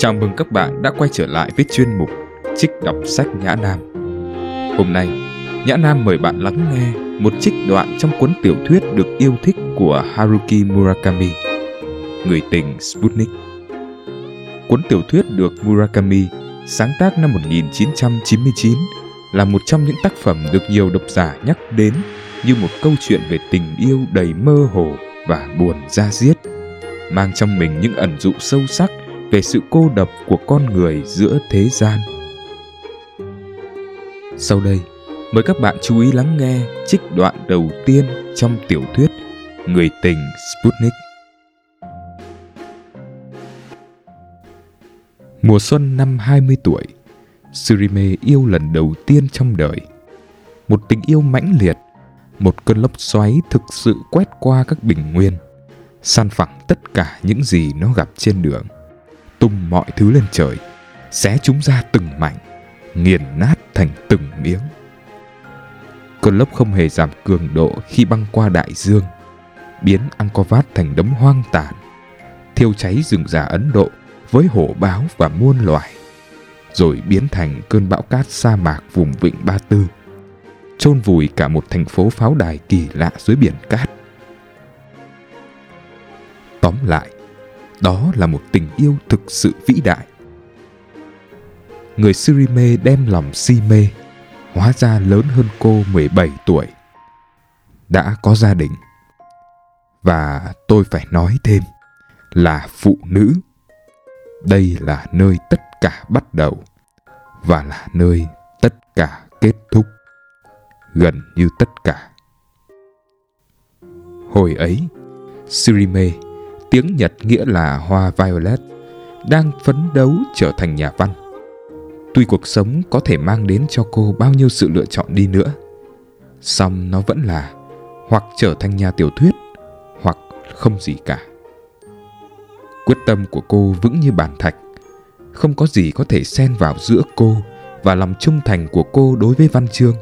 Chào mừng các bạn đã quay trở lại với chuyên mục Trích đọc sách Nhã Nam. Hôm nay, Nhã Nam mời bạn lắng nghe một trích đoạn trong cuốn tiểu thuyết được yêu thích của Haruki Murakami, Người tình Sputnik. Cuốn tiểu thuyết được Murakami sáng tác năm 1999 là một trong những tác phẩm được nhiều độc giả nhắc đến như một câu chuyện về tình yêu đầy mơ hồ và buồn da diết, mang trong mình những ẩn dụ sâu sắc về sự cô độc của con người giữa thế gian. Sau đây, mời các bạn chú ý lắng nghe trích đoạn đầu tiên trong tiểu thuyết Người tình Sputnik. Mùa xuân năm 20 tuổi, Surime yêu lần đầu tiên trong đời. Một tình yêu mãnh liệt, một cơn lốc xoáy thực sự quét qua các bình nguyên, san phẳng tất cả những gì nó gặp trên đường tung mọi thứ lên trời, xé chúng ra từng mảnh, nghiền nát thành từng miếng. Cơn lốc không hề giảm cường độ khi băng qua đại dương, biến Angkor thành đống hoang tàn, thiêu cháy rừng già Ấn Độ với hổ báo và muôn loài, rồi biến thành cơn bão cát sa mạc vùng vịnh Ba Tư, chôn vùi cả một thành phố pháo đài kỳ lạ dưới biển cát. Tóm lại, đó là một tình yêu thực sự vĩ đại. Người Surime đem lòng si mê, hóa ra lớn hơn cô 17 tuổi. Đã có gia đình. Và tôi phải nói thêm là phụ nữ. Đây là nơi tất cả bắt đầu và là nơi tất cả kết thúc. Gần như tất cả. Hồi ấy, Surime tiếng Nhật nghĩa là hoa violet, đang phấn đấu trở thành nhà văn. Tuy cuộc sống có thể mang đến cho cô bao nhiêu sự lựa chọn đi nữa, song nó vẫn là hoặc trở thành nhà tiểu thuyết hoặc không gì cả. Quyết tâm của cô vững như bàn thạch, không có gì có thể xen vào giữa cô và lòng trung thành của cô đối với văn chương.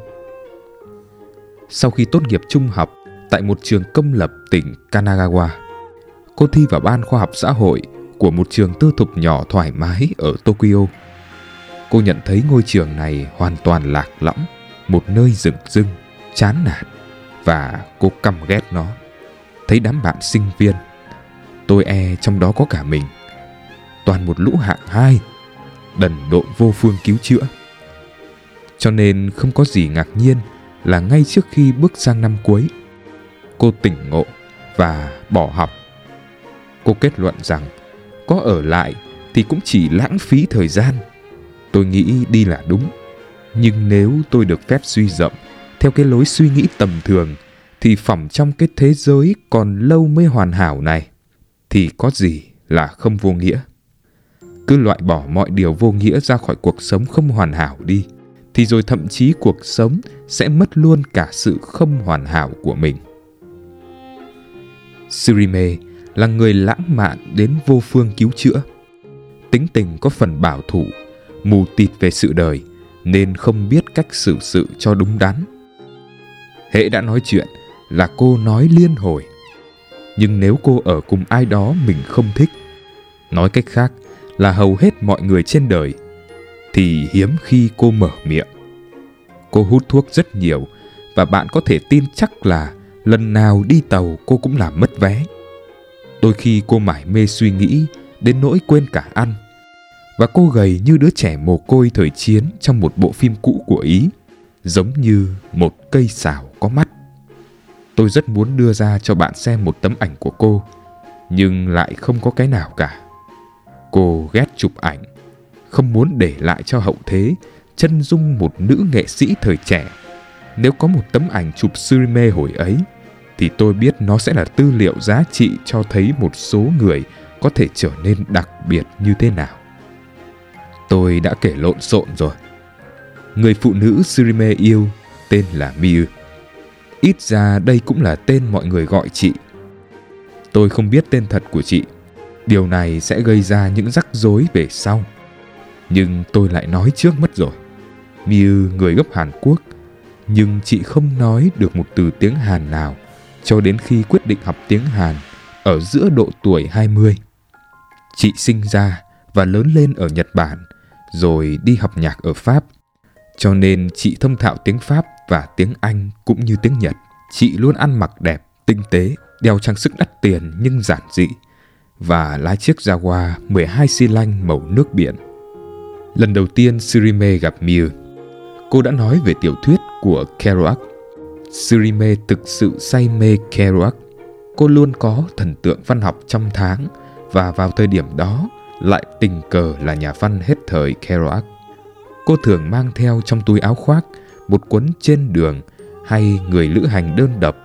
Sau khi tốt nghiệp trung học tại một trường công lập tỉnh Kanagawa, cô thi vào ban khoa học xã hội của một trường tư thục nhỏ thoải mái ở Tokyo. Cô nhận thấy ngôi trường này hoàn toàn lạc lõng, một nơi rừng rưng, chán nản và cô căm ghét nó. Thấy đám bạn sinh viên, tôi e trong đó có cả mình. Toàn một lũ hạng hai, đần độn vô phương cứu chữa. Cho nên không có gì ngạc nhiên là ngay trước khi bước sang năm cuối, cô tỉnh ngộ và bỏ học cô kết luận rằng, có ở lại thì cũng chỉ lãng phí thời gian. Tôi nghĩ đi là đúng, nhưng nếu tôi được phép suy rộng theo cái lối suy nghĩ tầm thường, thì phỏng trong cái thế giới còn lâu mới hoàn hảo này, thì có gì là không vô nghĩa. Cứ loại bỏ mọi điều vô nghĩa ra khỏi cuộc sống không hoàn hảo đi, thì rồi thậm chí cuộc sống sẽ mất luôn cả sự không hoàn hảo của mình. Surime là người lãng mạn đến vô phương cứu chữa. Tính tình có phần bảo thủ, mù tịt về sự đời nên không biết cách xử sự cho đúng đắn. Hễ đã nói chuyện là cô nói liên hồi. Nhưng nếu cô ở cùng ai đó mình không thích, nói cách khác là hầu hết mọi người trên đời, thì hiếm khi cô mở miệng. Cô hút thuốc rất nhiều và bạn có thể tin chắc là lần nào đi tàu cô cũng làm mất vé Đôi khi cô mải mê suy nghĩ đến nỗi quên cả ăn. Và cô gầy như đứa trẻ mồ côi thời chiến trong một bộ phim cũ của Ý, giống như một cây xào có mắt. Tôi rất muốn đưa ra cho bạn xem một tấm ảnh của cô, nhưng lại không có cái nào cả. Cô ghét chụp ảnh, không muốn để lại cho hậu thế chân dung một nữ nghệ sĩ thời trẻ. Nếu có một tấm ảnh chụp Surime hồi ấy, thì tôi biết nó sẽ là tư liệu giá trị cho thấy một số người có thể trở nên đặc biệt như thế nào. Tôi đã kể lộn xộn rồi. Người phụ nữ Sirime yêu tên là Miu. Ít ra đây cũng là tên mọi người gọi chị. Tôi không biết tên thật của chị. Điều này sẽ gây ra những rắc rối về sau. Nhưng tôi lại nói trước mất rồi. Miu người gốc Hàn Quốc, nhưng chị không nói được một từ tiếng Hàn nào cho đến khi quyết định học tiếng Hàn ở giữa độ tuổi 20. Chị sinh ra và lớn lên ở Nhật Bản, rồi đi học nhạc ở Pháp. Cho nên chị thông thạo tiếng Pháp và tiếng Anh cũng như tiếng Nhật. Chị luôn ăn mặc đẹp, tinh tế, đeo trang sức đắt tiền nhưng giản dị và lái chiếc Jaguar 12 xi lanh màu nước biển. Lần đầu tiên Surime gặp Miu, cô đã nói về tiểu thuyết của Kerouac. Sirime thực sự say mê Kerouac. Cô luôn có thần tượng văn học trong tháng và vào thời điểm đó lại tình cờ là nhà văn hết thời Kerouac. Cô thường mang theo trong túi áo khoác một cuốn trên đường hay người lữ hành đơn độc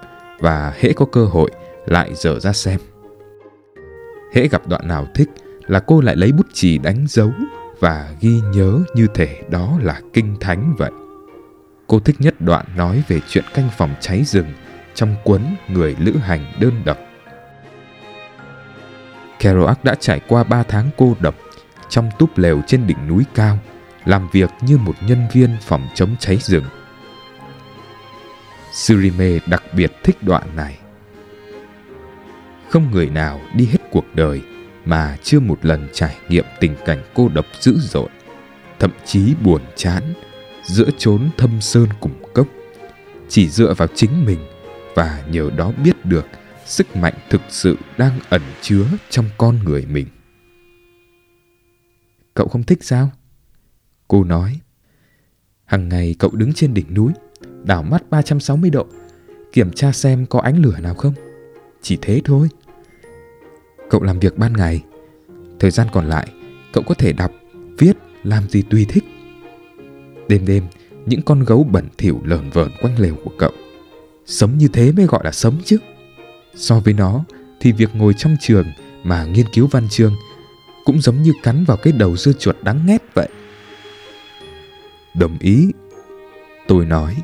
và hễ có cơ hội lại dở ra xem. Hễ gặp đoạn nào thích là cô lại lấy bút chì đánh dấu và ghi nhớ như thể đó là kinh thánh vậy. Cô thích nhất đoạn nói về chuyện canh phòng cháy rừng trong cuốn Người lữ hành đơn độc. Kerouac đã trải qua 3 tháng cô độc trong túp lều trên đỉnh núi cao, làm việc như một nhân viên phòng chống cháy rừng. Surime đặc biệt thích đoạn này. Không người nào đi hết cuộc đời mà chưa một lần trải nghiệm tình cảnh cô độc dữ dội, thậm chí buồn chán, giữa chốn thâm sơn cùng cốc. Chỉ dựa vào chính mình và nhờ đó biết được sức mạnh thực sự đang ẩn chứa trong con người mình. Cậu không thích sao? Cô nói. Hằng ngày cậu đứng trên đỉnh núi, đảo mắt 360 độ, kiểm tra xem có ánh lửa nào không. Chỉ thế thôi. Cậu làm việc ban ngày, thời gian còn lại cậu có thể đọc, viết, làm gì tùy thích. Đêm đêm, những con gấu bẩn thỉu lờn vờn quanh lều của cậu. Sống như thế mới gọi là sống chứ. So với nó thì việc ngồi trong trường mà nghiên cứu văn chương cũng giống như cắn vào cái đầu dưa chuột đắng ngét vậy. Đồng ý. Tôi nói.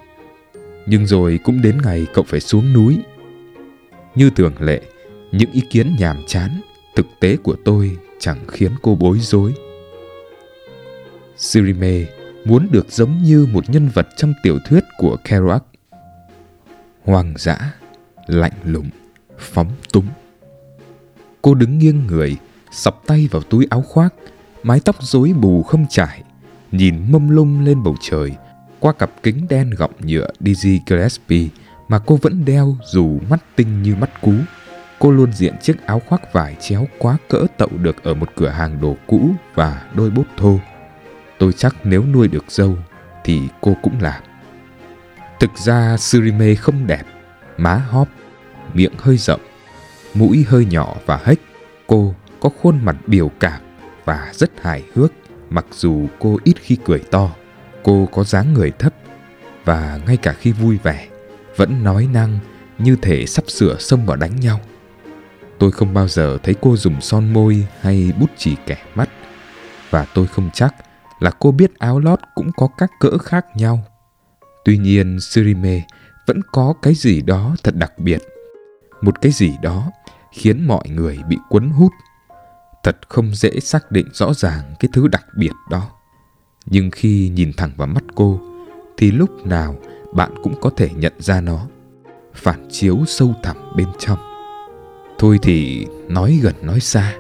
Nhưng rồi cũng đến ngày cậu phải xuống núi. Như thường lệ, những ý kiến nhàm chán, thực tế của tôi chẳng khiến cô bối rối. Surime muốn được giống như một nhân vật trong tiểu thuyết của Kerouac. Hoang dã, lạnh lùng, phóng túng. Cô đứng nghiêng người, sập tay vào túi áo khoác, mái tóc rối bù không trải, nhìn mâm lung lên bầu trời qua cặp kính đen gọng nhựa Dizzy Gillespie mà cô vẫn đeo dù mắt tinh như mắt cú. Cô luôn diện chiếc áo khoác vải chéo quá cỡ tậu được ở một cửa hàng đồ cũ và đôi bốt thô. Tôi chắc nếu nuôi được dâu thì cô cũng làm. Thực ra Surime không đẹp, má hóp, miệng hơi rộng, mũi hơi nhỏ và hếch. Cô có khuôn mặt biểu cảm và rất hài hước mặc dù cô ít khi cười to. Cô có dáng người thấp và ngay cả khi vui vẻ vẫn nói năng như thể sắp sửa xông vào đánh nhau. Tôi không bao giờ thấy cô dùng son môi hay bút chì kẻ mắt và tôi không chắc là cô biết áo lót cũng có các cỡ khác nhau. Tuy nhiên, Surime vẫn có cái gì đó thật đặc biệt. Một cái gì đó khiến mọi người bị cuốn hút. Thật không dễ xác định rõ ràng cái thứ đặc biệt đó. Nhưng khi nhìn thẳng vào mắt cô, thì lúc nào bạn cũng có thể nhận ra nó. Phản chiếu sâu thẳm bên trong. Thôi thì nói gần nói xa.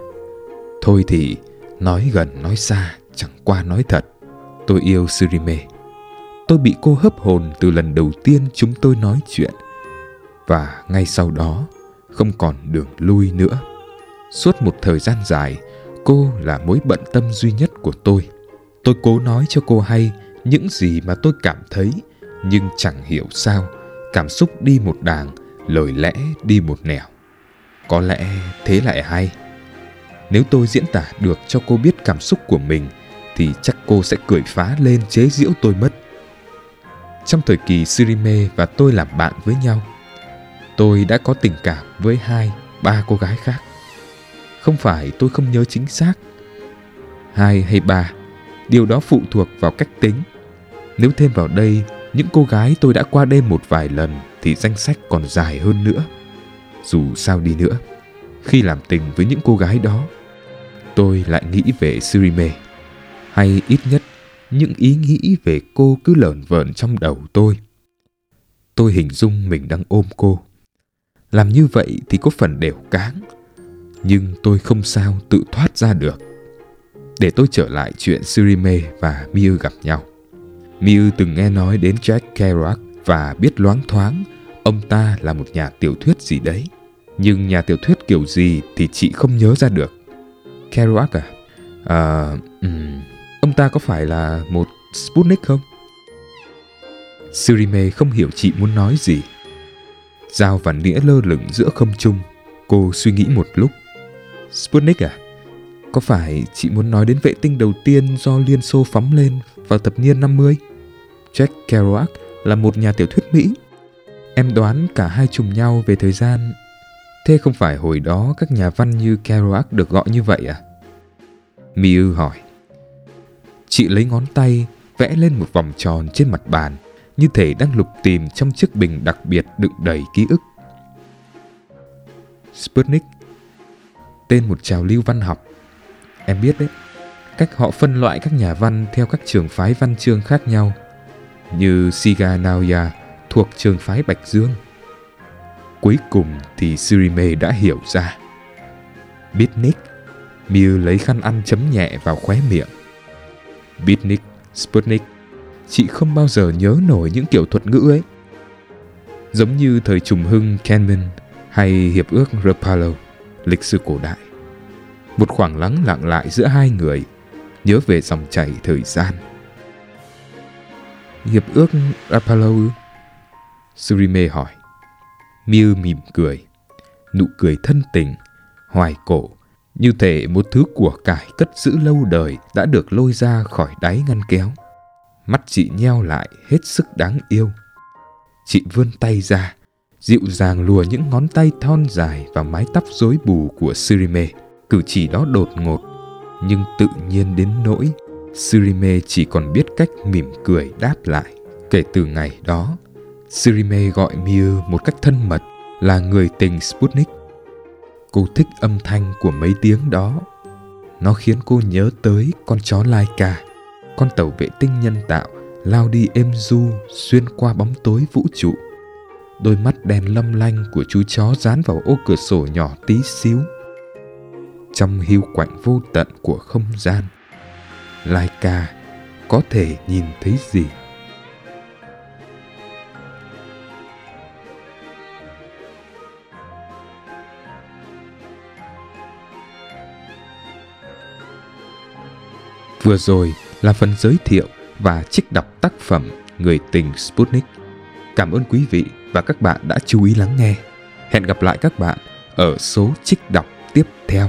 Thôi thì nói gần nói xa chẳng qua nói thật. Tôi yêu Surime. Tôi bị cô hấp hồn từ lần đầu tiên chúng tôi nói chuyện. Và ngay sau đó không còn đường lui nữa. Suốt một thời gian dài, cô là mối bận tâm duy nhất của tôi. Tôi cố nói cho cô hay những gì mà tôi cảm thấy, nhưng chẳng hiểu sao, cảm xúc đi một đàng, lời lẽ đi một nẻo. Có lẽ thế lại hay. Nếu tôi diễn tả được cho cô biết cảm xúc của mình, thì chắc cô sẽ cười phá lên chế giễu tôi mất. Trong thời kỳ Surime và tôi làm bạn với nhau, tôi đã có tình cảm với hai, ba cô gái khác. Không phải tôi không nhớ chính xác. Hai hay ba, điều đó phụ thuộc vào cách tính. Nếu thêm vào đây những cô gái tôi đã qua đêm một vài lần thì danh sách còn dài hơn nữa. Dù sao đi nữa, khi làm tình với những cô gái đó, tôi lại nghĩ về Surime. Hay ít nhất, những ý nghĩ về cô cứ lởn vởn trong đầu tôi. Tôi hình dung mình đang ôm cô. Làm như vậy thì có phần đều cáng, nhưng tôi không sao tự thoát ra được. Để tôi trở lại chuyện Surime và Miu gặp nhau. Miu từng nghe nói đến Jack Kerouac và biết loáng thoáng ông ta là một nhà tiểu thuyết gì đấy. Nhưng nhà tiểu thuyết kiểu gì thì chị không nhớ ra được. Kerouac à? À, um, ông ta có phải là một Sputnik không? Surime không hiểu chị muốn nói gì. Dao và nĩa lơ lửng giữa không trung. Cô suy nghĩ một lúc. Sputnik à? Có phải chị muốn nói đến vệ tinh đầu tiên do Liên Xô phóng lên vào thập niên 50? Jack Kerouac là một nhà tiểu thuyết Mỹ. Em đoán cả hai trùng nhau về thời gian. Thế không phải hồi đó các nhà văn như Kerouac được gọi như vậy à? Miu hỏi. Chị lấy ngón tay vẽ lên một vòng tròn trên mặt bàn như thể đang lục tìm trong chiếc bình đặc biệt đựng đầy ký ức. Sputnik Tên một trào lưu văn học Em biết đấy, cách họ phân loại các nhà văn theo các trường phái văn chương khác nhau như Siga Naoya thuộc trường phái Bạch Dương. Cuối cùng thì Surime đã hiểu ra. Bitnik, Miu lấy khăn ăn chấm nhẹ vào khóe miệng. Bitnik, Sputnik, chị không bao giờ nhớ nổi những kiểu thuật ngữ ấy. Giống như thời trùng hưng Kenman hay hiệp ước Rapallo, lịch sử cổ đại. Một khoảng lắng lặng lại giữa hai người, nhớ về dòng chảy thời gian. Hiệp ước Rapallo Surime hỏi. Miu mỉm cười, nụ cười thân tình, hoài cổ, như thể một thứ của cải cất giữ lâu đời đã được lôi ra khỏi đáy ngăn kéo. Mắt chị nheo lại hết sức đáng yêu. Chị vươn tay ra, dịu dàng lùa những ngón tay thon dài vào mái tóc rối bù của Surime. Cử chỉ đó đột ngột, nhưng tự nhiên đến nỗi Surime chỉ còn biết cách mỉm cười đáp lại. Kể từ ngày đó, Surime gọi Miu một cách thân mật là người tình Sputnik. Cô thích âm thanh của mấy tiếng đó. Nó khiến cô nhớ tới con chó Laika, con tàu vệ tinh nhân tạo lao đi êm du xuyên qua bóng tối vũ trụ. Đôi mắt đen lâm lanh của chú chó dán vào ô cửa sổ nhỏ tí xíu. Trong hiu quạnh vô tận của không gian, Laika có thể nhìn thấy gì? Vừa rồi là phần giới thiệu và trích đọc tác phẩm Người tình Sputnik. Cảm ơn quý vị và các bạn đã chú ý lắng nghe. Hẹn gặp lại các bạn ở số trích đọc tiếp theo.